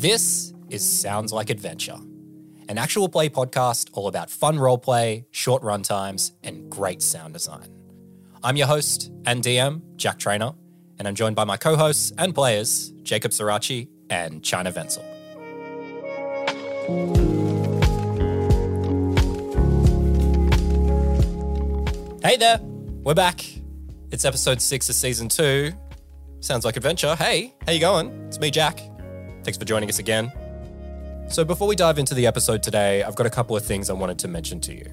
This is Sounds Like Adventure, an actual play podcast all about fun roleplay, short run times, and great sound design. I'm your host and DM, Jack Trainer, and I'm joined by my co hosts and players, Jacob Sirachi and China Venzel. Hey there, we're back. It's episode six of season two. Sounds like adventure. Hey, how you going? It's me, Jack. Thanks for joining us again. So before we dive into the episode today, I've got a couple of things I wanted to mention to you.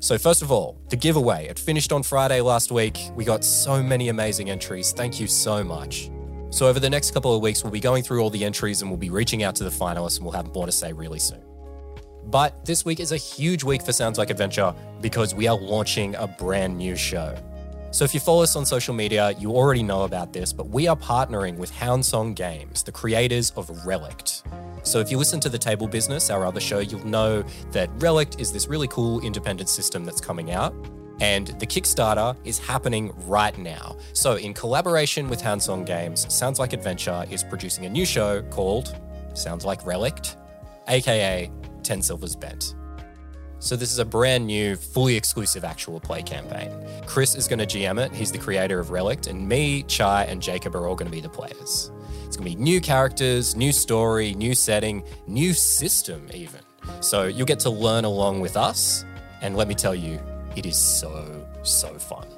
So first of all, the giveaway. It finished on Friday last week. We got so many amazing entries. Thank you so much. So over the next couple of weeks, we'll be going through all the entries and we'll be reaching out to the finalists and we'll have more to say really soon. But this week is a huge week for Sounds Like Adventure because we are launching a brand new show. So if you follow us on social media, you already know about this, but we are partnering with Houndsong Games, the creators of Relict. So if you listen to The Table Business, our other show, you'll know that Relict is this really cool independent system that's coming out. And the Kickstarter is happening right now. So, in collaboration with Houndsong Games, Sounds Like Adventure is producing a new show called Sounds Like Relict, aka 10 Silvers Bent. So, this is a brand new, fully exclusive actual play campaign. Chris is going to GM it, he's the creator of Relict, and me, Chai, and Jacob are all going to be the players. It's going to be new characters, new story, new setting, new system, even. So, you'll get to learn along with us, and let me tell you, it is so, so fun.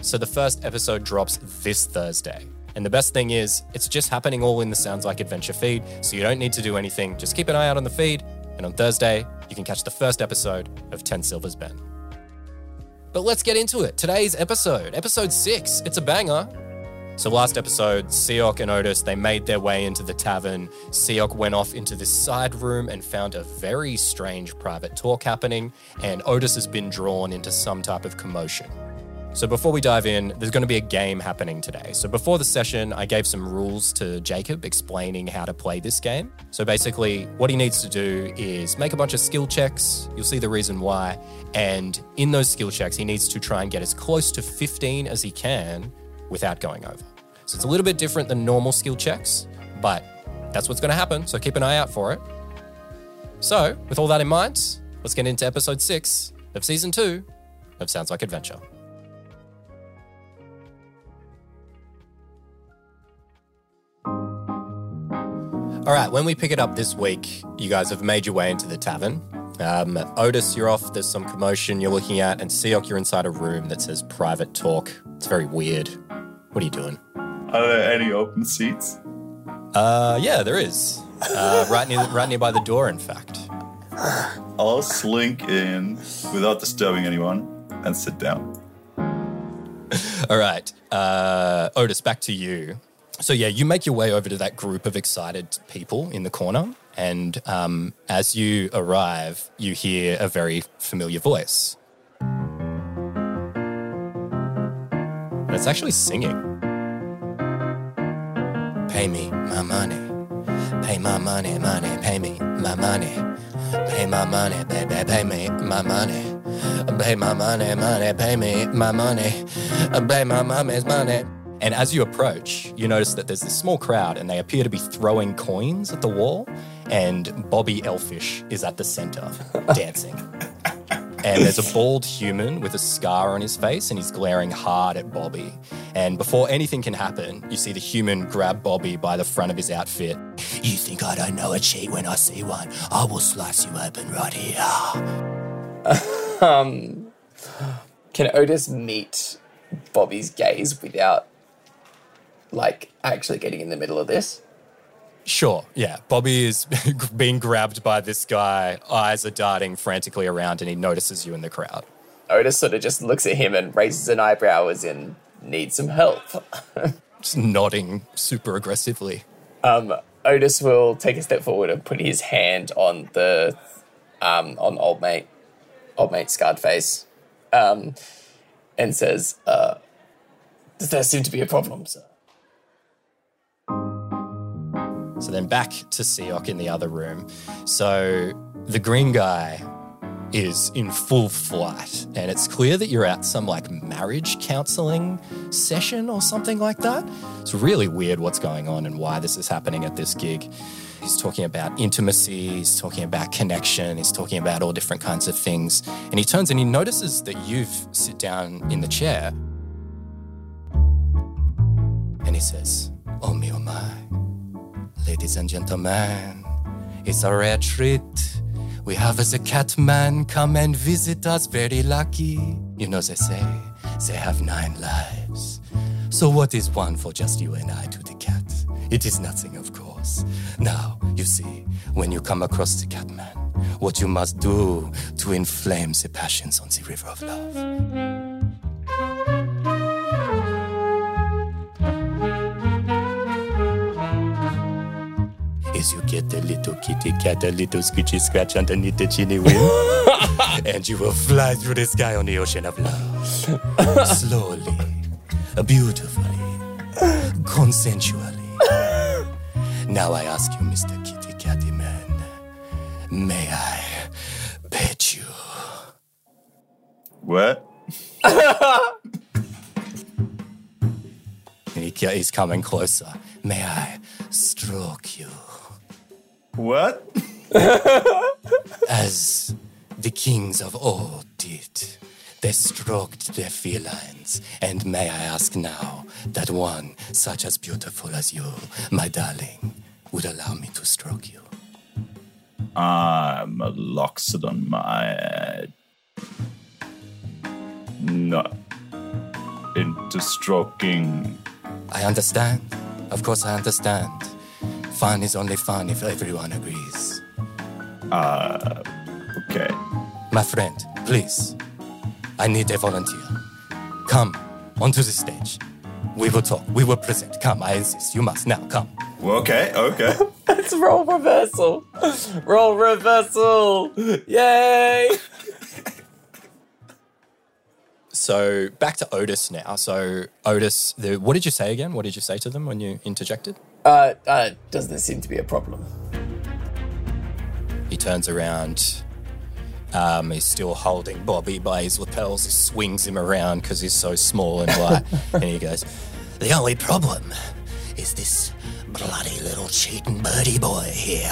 So, the first episode drops this Thursday. And the best thing is, it's just happening all in the Sounds Like Adventure feed, so you don't need to do anything. Just keep an eye out on the feed, and on Thursday, you can catch the first episode of 10 Silvers Bent. But let's get into it. Today's episode, episode six, it's a banger. So last episode, Sioc and Odis, they made their way into the tavern. Sioc went off into this side room and found a very strange private talk happening, and Odis has been drawn into some type of commotion. So before we dive in, there's going to be a game happening today. So before the session, I gave some rules to Jacob explaining how to play this game. So basically, what he needs to do is make a bunch of skill checks. You'll see the reason why. And in those skill checks, he needs to try and get as close to 15 as he can without going over. So it's a little bit different than normal skill checks, but that's what's going to happen. So keep an eye out for it. So, with all that in mind, let's get into episode six of season two of Sounds Like Adventure. All right, when we pick it up this week, you guys have made your way into the tavern. Um, Odis, you're off. There's some commotion you're looking at, and Sioc, you're inside a room that says private talk. It's very weird. What are you doing? Are there any open seats? Uh, yeah, there is. Uh, right near, right nearby the door, in fact. I'll slink in without disturbing anyone and sit down. All right, uh, Odis, back to you. So yeah, you make your way over to that group of excited people in the corner, and um, as you arrive, you hear a very familiar voice. And it's actually singing. Pay me my money. Pay my money, money, pay me my money. Pay my money, baby, pay me my money. Pay my money, money, pay me my money. Pay my mommy's money. And as you approach, you notice that there's this small crowd and they appear to be throwing coins at the wall. And Bobby Elfish is at the center, dancing. And there's a bald human with a scar on his face and he's glaring hard at Bobby. And before anything can happen, you see the human grab Bobby by the front of his outfit. You think I don't know a cheat when I see one? I will slice you open right here. Um, can Odis meet Bobby's gaze without, like, actually getting in the middle of this? Sure, yeah. Bobby is being grabbed by this guy, eyes are darting frantically around, and he notices you in the crowd. Odis sort of just looks at him and raises an eyebrow as in, need some help. Just nodding super aggressively. um, Odis will take a step forward and put his hand on the, um, on old mate, old mate scarred face, um, and says, uh, does there seem to be a problem, sir? So then back to Sioc in the other room. So the green guy is in full flight, and it's clear that you're at some like marriage counseling session or something like that. It's really weird what's going on and why this is happening at this gig. he's talking about intimacy, he's talking about connection, he's talking about all different kinds of things. And he turns and he notices that you've sit down in the chair. And he says, Oh, me, oh, my. Ladies and gentlemen, it's a rare treat. We have as a cat man come and visit us, very lucky. You know, they say they have nine lives. So, what is one for just you and I to the cat? It is nothing, of course. Now, you see, when you come across the cat man, what you must do to inflame the passions on the river of love. Is you get a little kitty cat, a little scritchy scratch underneath the chinny wheel, and you will fly through the sky on the ocean of love. Slowly, beautifully, consensually. Now I ask you, Mr. Kitty Catty Man, may I pet you? What? And he, he's coming closer. May I stroke you? What? As the kings of old did. They stroked their felines. And may I ask now that one such as beautiful as you, my darling, would allow me to stroke you? I'm a Loxodon, my. Not into stroking. I understand. Of course, I understand. Fun is only fun if everyone agrees. Uh, okay. My friend, please. I need a volunteer. Come onto the stage. We will talk. We will present. Come, I insist. You must now come. Okay, okay. It's role reversal. Role reversal. Yay! So back to Odis now. So Odis, the, what did you say again? What did you say to them when you interjected? Uh, uh, does this seem to be a problem? He turns around. Um, he's still holding Bobby by his lapels. He swings him around because he's so small and light. and he goes, The only problem is this bloody little cheating birdie boy here.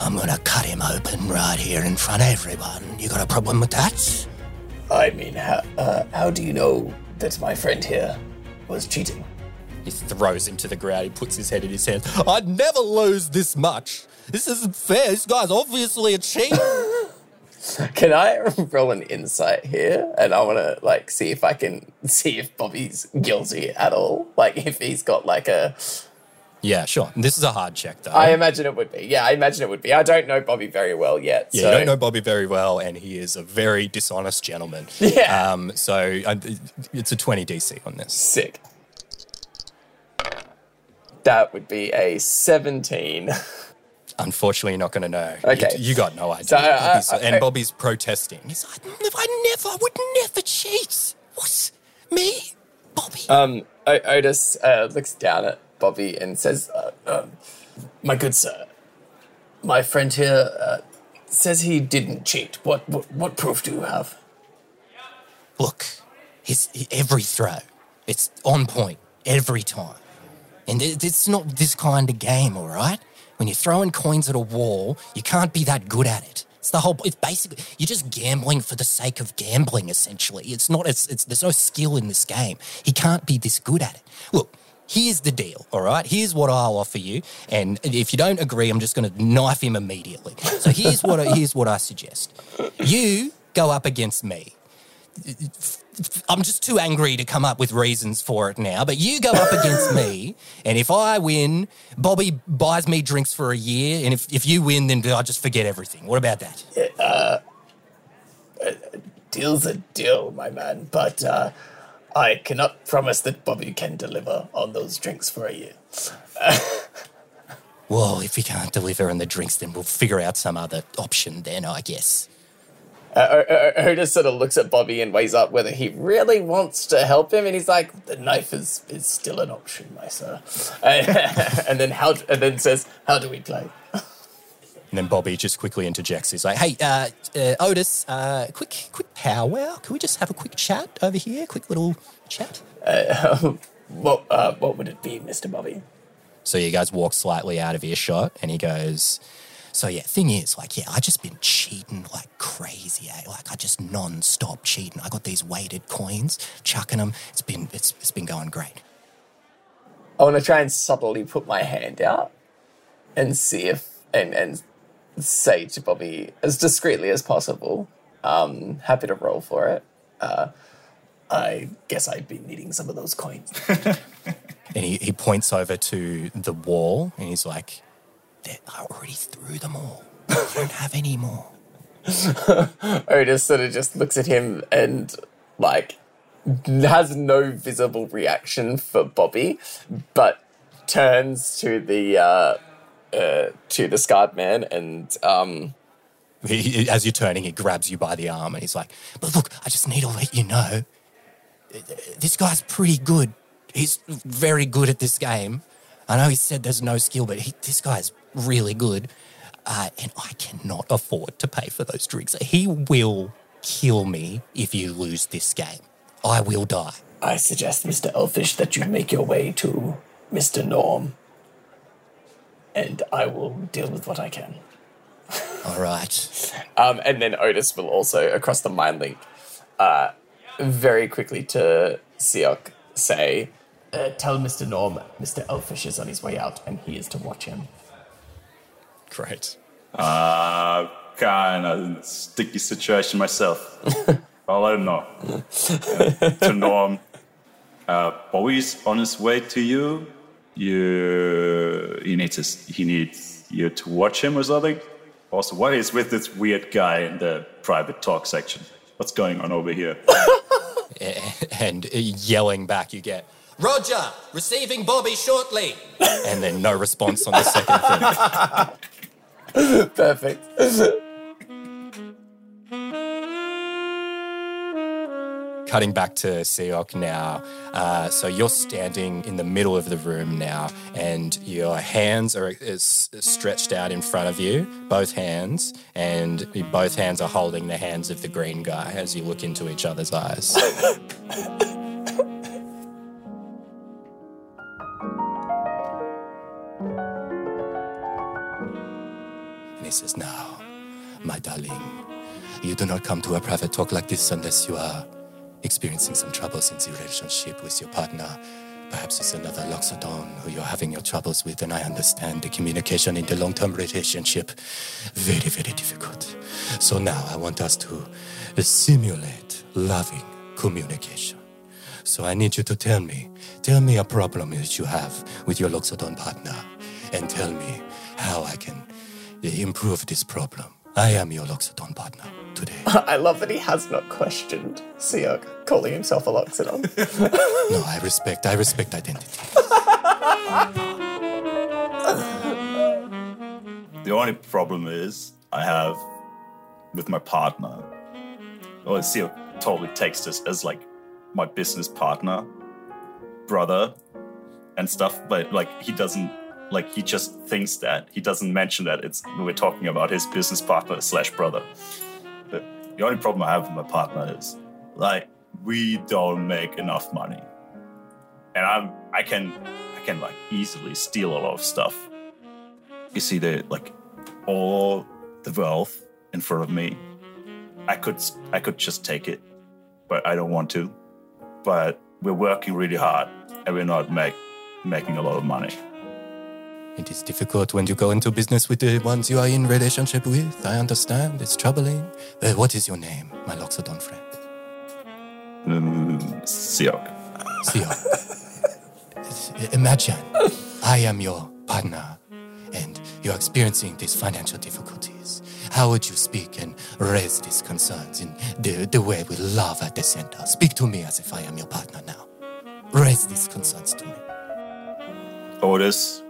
I'm going to cut him open right here in front of everyone. You got a problem with that? I mean, how, uh, how do you know that my friend here was cheating? He throws him to the ground. He puts his head in his hands. I'd never lose this much. This isn't fair. This guy's obviously a cheat. Can I roll an insight here? And I want to like see if I can see if Bobby's guilty at all. Like if he's got like a. yeah, sure. This is a hard check, though. I imagine it would be. Yeah, I imagine it would be. I don't know Bobby very well yet. Yeah, so you don't know Bobby very well, and he is a very dishonest gentleman. Yeah. Um, so uh, it's a 20 DC on this. sick. That would be a seventeen. Unfortunately, you're not going to know. Okay. You, you got no idea. So, uh, uh, and Bobby's protesting. He's like, I never, I would never cheat. What? Me? Bobby? Um, o- Odis uh, looks down at Bobby and says, uh, um, "My good sir, my friend here uh, says he didn't cheat. What, what what proof do you have?" Look, his every throw, it's on point every time. And it's not this kind of game, all right? When you're throwing coins at a wall, you can't be that good at it. It's the whole. It's basically you're just gambling for the sake of gambling. Essentially, it's not. It's, it's there's no skill in this game. He can't be this good at it. Look, here's the deal. All right, here's what I'll offer you, and if you don't agree, I'm just going to knife him immediately. So here's what I, here's what I suggest. You go up against me. I'm just too angry to come up with reasons for it now, but you go up against me, and if I win, Bobby buys me drinks for a year, and if, if you win, then I just forget everything. What about that? Deal's a deal, my man, but uh, I cannot promise that Bobby can deliver on those drinks for a year. Well, if he can't deliver on the drinks, then we'll figure out some other option then, I guess. Uh, Odis sort of looks at Bobby and weighs up whether he really wants to help him, and he's like, "The knife is, is still an option, my sir." and then how? And then says, "How do we play?" And then Bobby just quickly interjects. He's like, "Hey, uh, uh, Odis, uh, quick, quick powwow. Can we just have a quick chat over here? Quick little chat." What uh, what would it be, Mister Bobby? So you guys walk slightly out of earshot, and he goes, "So yeah, thing is, like, yeah, I just been cheating like crazy, eh? Like, I just non-stop cheating. I got these weighted coins, chucking them. It's been it's it's been going great." I want to try and subtly put my hand out and see if and and say to Bobby as discreetly as possible. Um, happy to roll for it. Uh, I guess I'd be needing some of those coins. And he, he points over to the wall, and he's like, "I already threw them all. I don't have any more." Odis sort of just looks at him and like has no visible reaction for Bobby, but turns to the uh, uh, to the scarred man and um, He, he- as you're turning, he grabs you by the arm and he's like, But look, I just need to let you know this guy's pretty good. He's very good at this game. I know he said there's no skill, but he, this guy's really good. Uh, and I cannot afford to pay for those drinks. He will kill me if you lose this game. I will die. I suggest, Mr. Elfish, that you make your way to Mr. Norm, and I will deal with what I can. All right. Um, and then Odis will also, across the mind link, uh, very quickly to Sioc say, uh, Tell Mr. Norm Mr. Elfish is on his way out and he is to watch him. Great. Uh, kind of sticky situation myself. well, I'll let him know. Uh, to Norm, uh, Bowie's on his way to you. You, he needs to he needs you to watch him or something. Also, what is with this weird guy in the private talk section? What's going on over here? and uh, yelling back, you get, Roger, receiving Bobby shortly. and then no response on the second thing. Perfect. Cutting back to Sioc now. Uh, so you're standing in the middle of the room now, and your hands are is stretched out in front of you, both hands, and both hands are holding the hands of the green guy as you look into each other's eyes. And he says, Now, my darling, you do not come to a private talk like this unless you are experiencing some troubles in the relationship with your partner. Perhaps it's another Loxodon who you're having your troubles with, and I understand the communication in the long term relationship very, very difficult. So now I want us to simulate loving communication. So I need you to tell me, tell me a problem that you have with your Loxodon partner, and tell me how I can improve this problem. I am your Loxodon partner today. I love that he has not questioned Sioc calling himself a Loxodon. No, I respect, I respect identity. The only problem is I have with my partner. Well, Seal totally takes this as like my business partner, brother, and stuff. But like he doesn't like he just thinks that. He doesn't mention that it's we're talking about his business partner slash brother. But the only problem I have with my partner is like we don't make enough money, and I'm I can I can like easily steal a lot of stuff. You see the like all the wealth in front of me. I could i could just take it but i don't want to. But we're working really hard and we're not make, making a lot of money It is difficult when you go into business with the ones you are in relationship with. I understand. It's troubling. Uh, what is your name, my Loxodon friend? mm, Sioc. Theo. Imagine I am your partner and you're experiencing these financial difficulties. How would you speak and raise these concerns in the, the way we love at the center? Speak to me as if I am your partner now. Raise these concerns to me. odis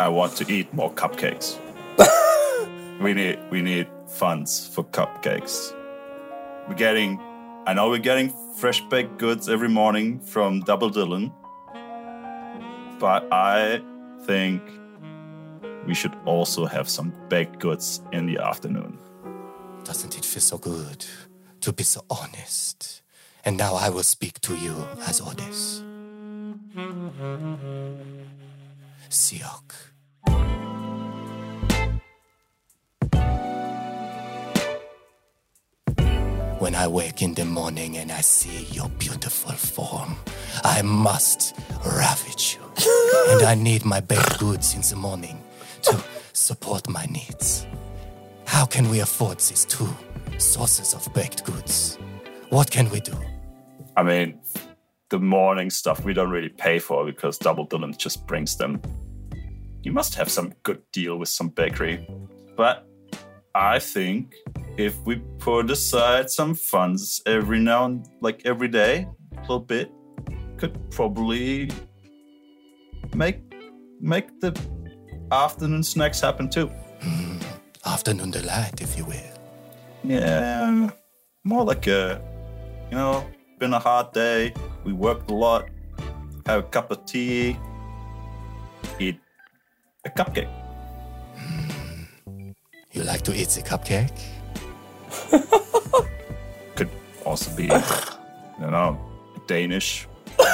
i want to eat more cupcakes we need we need funds for cupcakes we're getting i know we're getting fresh baked goods every morning from double dylan but i think we should also have some baked goods in the afternoon Doesn't it feel so good to be so honest? And now I will speak to you as Odis. Sioc. When I wake in the morning and I see your beautiful form, I must ravage you. and I need my baked goods in the morning to support my needs. How can we afford these two sources of baked goods? What can we do? I mean, the morning stuff we don't really pay for because Double Dylan just brings them. You must have some good deal with some bakery. But I think if we put aside some funds every now and like every day, a little bit, could probably make make the afternoon snacks happen too. Hmm. Afternoon delight, if you will. Yeah, more like a, you know, been a hard day. We worked a lot. Have a cup of tea. Eat a cupcake. You like to eat the cupcake? Could also be, you know, Danish.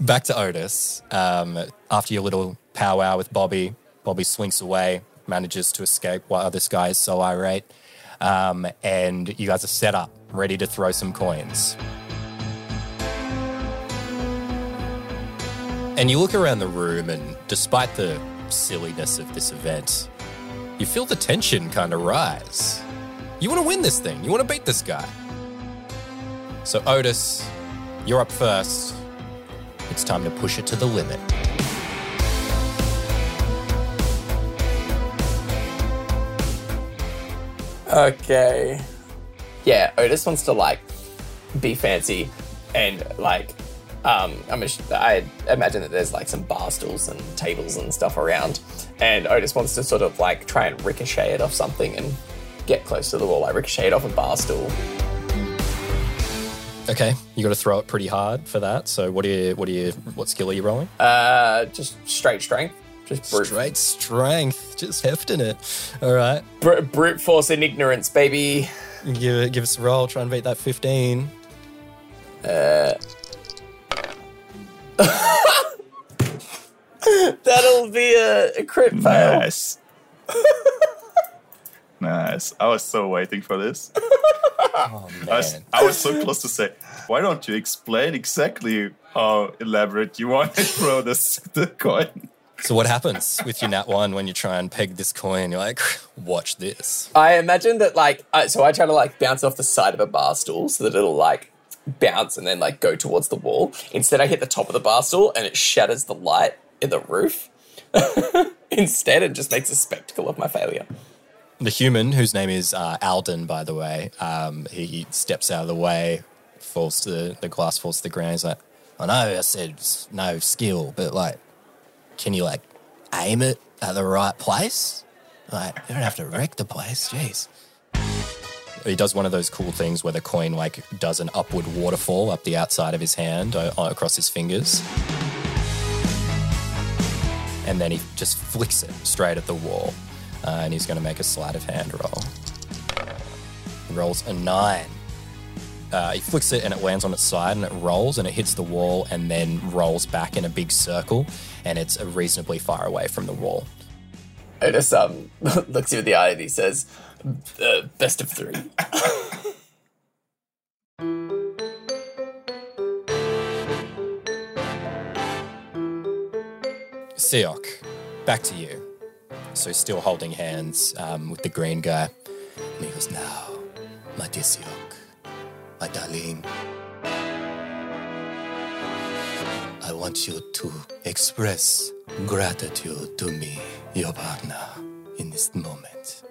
Back to Odis. Um, after your little powwow with Bobby, Bobby slinks away, manages to escape while this guy is so irate. Um, and you guys are set up, ready to throw some coins. And you look around the room, and despite the silliness of this event, you feel the tension kind of rise. You want to win this thing, you want to beat this guy. So, Odis, you're up first. It's time to push it to the limit. Okay. Yeah, Odis wants to like be fancy and like um I'm I imagine that there's like some bar stools and tables and stuff around and Odis wants to sort of like try and ricochet it off something and get close to the wall, like ricochet it off a bar stool. Okay, you got to throw it pretty hard for that. So, what do you, what do you, what skill are you rolling? Uh just straight strength. Just brute, Straight strength, just hefting it. All right, br- brute force and ignorance, baby. give it, give us a roll. Try and beat that fifteen. That'll be a, a crit fail. Nice. nice. I was so waiting for this. Oh I was, I was so close to say, why don't you explain exactly how elaborate you want to throw this the coin? So, what happens with your nat one when you try and peg this coin? You're like, watch this. I imagine that like I, so I try to like bounce off the side of a bar stool so that it'll like bounce and then like go towards the wall. Instead, I hit the top of the bar stool and it shatters the light in the roof. Instead, it just makes a spectacle of my failure. The human, whose name is uh, Alden, by the way, um, he steps out of the way, falls to the, the glass, falls to the ground. He's like, I know I said no skill, but like, can you like aim it at the right place? Like, you don't have to wreck the place, jeez. He does one of those cool things where the coin like does an upward waterfall up the outside of his hand uh, across his fingers. And then he just flicks it straight at the wall. Uh, and he's going to make a sleight of hand roll. He rolls a nine. Uh, he flicks it and it lands on its side and it rolls and it hits the wall and then rolls back in a big circle and it's uh, reasonably far away from the wall. Odis um looks you in the eye and he says, uh, "Best of three. Sioc, back to you. So still holding hands um, with the green guy. And he goes, now, my dear Sioc, my darling, I want you to express gratitude to me, your partner, in this moment.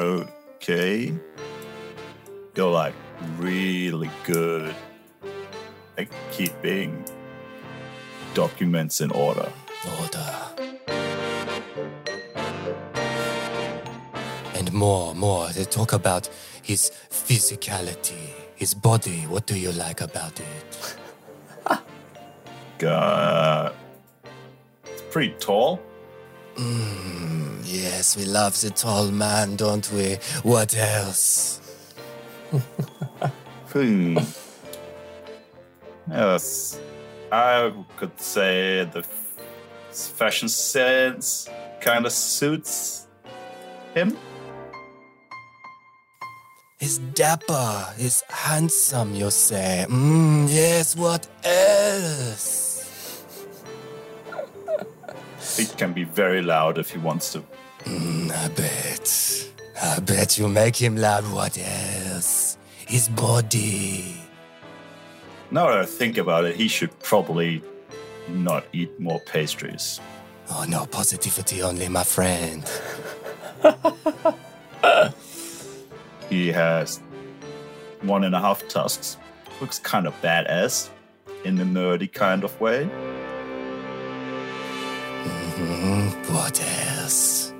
Okay. You're like really good at keeping documents in order. Order. And more, more. They talk about his physicality, his body. What do you like about it? Uh, it's pretty tall. Yes, we love the tall man, don't we? What else? Hmm. Yes, I could say the fashion sense kind of suits him. He's dapper, he's handsome, you say. Mm, yes, what else? He can be very loud if he wants to. Mm, I bet. I bet you make him loud, what else? His body. Now that I think about it, he should probably not eat more pastries. Oh no, positivity only, my friend. He has one and a half tusks. Looks kind of badass in a nerdy kind of way. What else?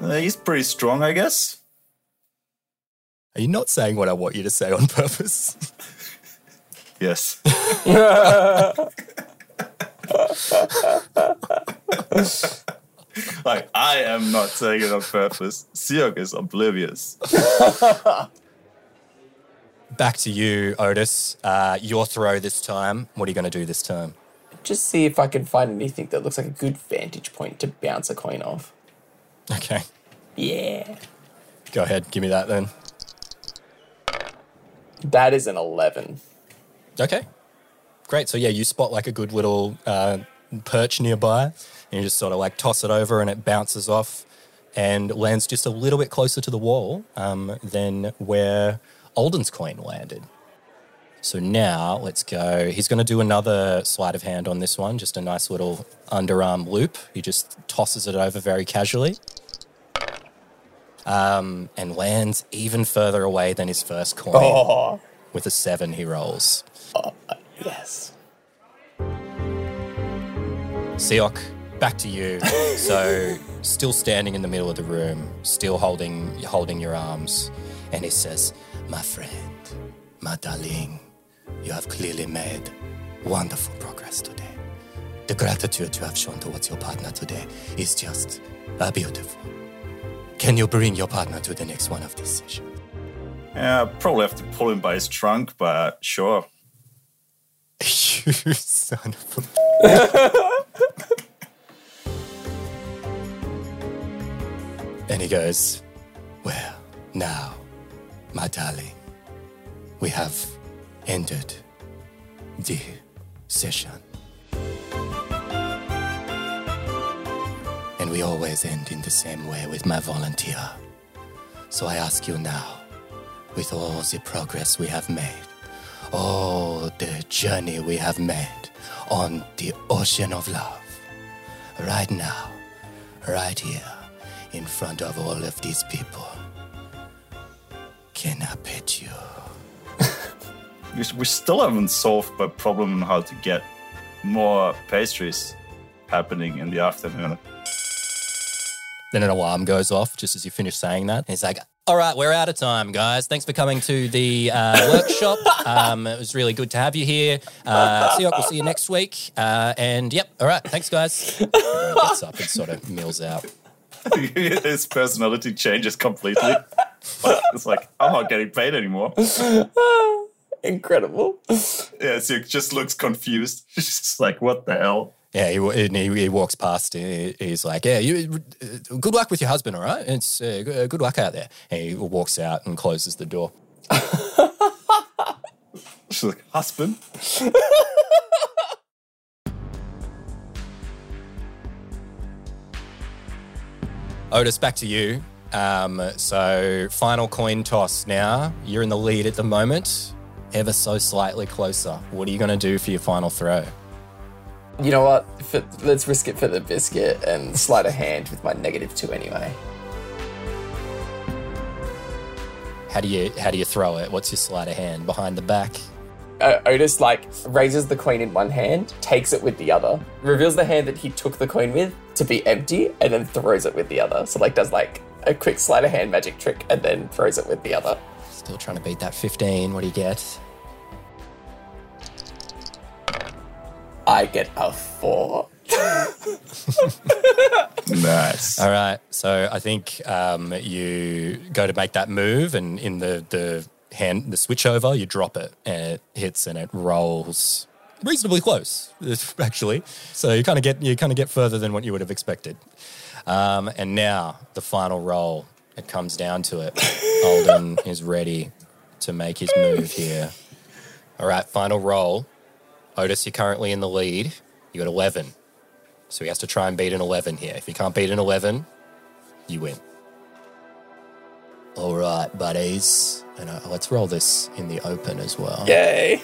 Uh, he's pretty strong, I guess. Are you not saying what I want you to say on purpose? Yes. like, I am not saying it on purpose. Sioc is oblivious. Back to you, Odis. Uh, your throw this time. What are you going to do this turn? Just see if I can find anything that looks like a good vantage point to bounce a coin off. Okay. Yeah. Go ahead. Give me that then. That is an 11. Okay. Great. So, yeah, you spot like a good little uh, perch nearby and you just sort of like toss it over and it bounces off and lands just a little bit closer to the wall um, than where Alden's coin landed. So now let's go. He's going to do another sleight of hand on this one, just a nice little underarm loop. He just tosses it over very casually um, and lands even further away than his first coin. Oh, With a seven, he rolls. yes. Sioc, back to you. so, still standing in the middle of the room, still holding holding your arms, and he says, My friend, my darling, you have clearly made wonderful progress today. The gratitude you have shown towards your partner today is just uh, beautiful. Can you bring your partner to the next one of these sessions? Yeah, I'll probably have to pull him by his trunk, but sure. "You son of a." And he goes, Well, now, my darling, we have ended the session. And we always end in the same way with my volunteer. So I ask you now, with all the progress we have made, all the journey we have made on the ocean of love, right now, right here, in front of all of these people, can I pet you? We, we still haven't solved the problem on how to get more pastries happening in the afternoon. Then an alarm goes off just as you finish saying that. He's like, all right, we're out of time, guys. Thanks for coming to the uh, workshop. Um, it was really good to have you here. Uh, we'll see you next week. Uh, and yep, all right, thanks, guys. Everyone gets up and sort of mills out. His personality changes completely. it's like, I'm not getting paid anymore. Incredible. Yeah, so it just looks confused. He's just like, what the hell? Yeah, he, he, he walks past. And he- he's like, "Yeah, you, uh, good luck with your husband, all right? It's uh, good, good luck out there." And he walks out and closes the door. She's like, husband? Odis, back to you. Um, so, final coin toss now. You're in the lead at the moment, ever so slightly closer. What are you going to do for your final throw? You know what? For, let's risk it for the biscuit and sleight of hand with my negative two anyway. How do you how do you throw it? What's your sleight of hand? Behind the back? Uh, Otis like raises the coin in one hand, takes it with the other, reveals the hand that he took the coin with to be empty, and then throws it with the other. So like does like a quick sleight of hand magic trick and then throws it with the other. Still trying to beat that 15. What do you get? I get a four. Nice. All right. So I think um, you go to make that move, and in the the hand the switch over, you drop it, and it hits and it rolls reasonably close, actually. So you kind of get you kind of get further than what you would have expected. Um, and now the final roll. It comes down to it. Alden is ready to make his move here. All right, final roll. Odis, you're currently in the lead. You got 11. So he has to try and beat an 11 here. If he can't beat an 11, you win. All right, buddies. And uh, let's roll this in the open as well. Yay.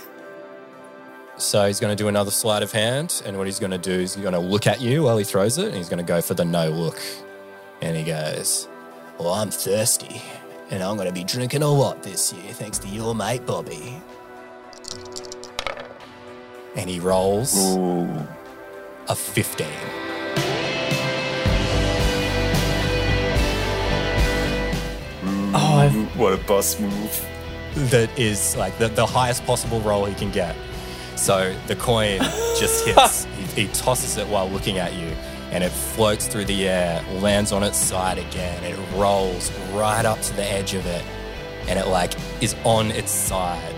So he's going to do another sleight of hand, and what he's going to do is he's going to look at you while he throws it, and he's going to go for the no look. And he goes, Well, I'm thirsty, and I'm going to be drinking a lot this year, thanks to your mate Bobby. and he rolls Ooh. a 15. Mm, oh, I've, What a boss move. That is like the, the highest possible roll he can get. So the coin just hits, he, he tosses it while looking at you, and it floats through the air, lands on its side again, it rolls right up to the edge of it, and it like is on its side,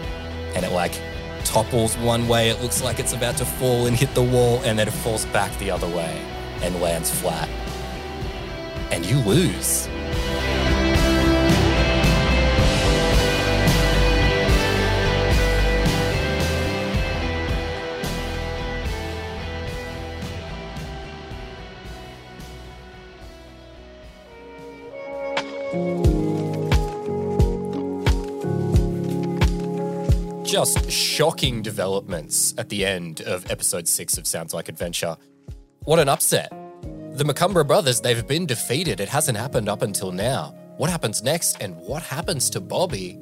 and it like topples one way, it looks like it's about to fall and hit the wall, and then it falls back the other way and lands flat. And you lose. Just shocking developments at the end of episode six of Sounds Like Adventure. What an upset. The Macumbra brothers, they've been defeated. It hasn't happened up until now. What happens next and what happens to Bobby?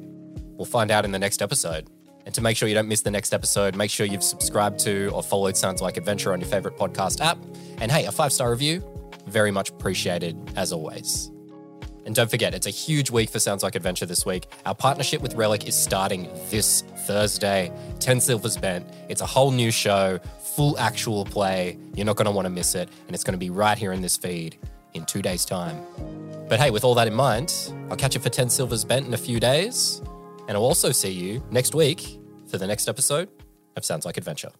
We'll find out in the next episode. And to make sure you don't miss the next episode, make sure you've subscribed to or followed Sounds Like Adventure on your favorite podcast app. And hey, a five star review, very much appreciated as always. And don't forget, it's a huge week for Sounds Like Adventure this week. Our partnership with Relict is starting this Thursday. 10 Silvers Bent. It's a whole new show, full actual play. You're not going to want to miss it. And it's going to be right here in this feed in two days' time. But hey, with all that in mind, I'll catch you for 10 Silvers Bent in a few days. And I'll also see you next week for the next episode of Sounds Like Adventure.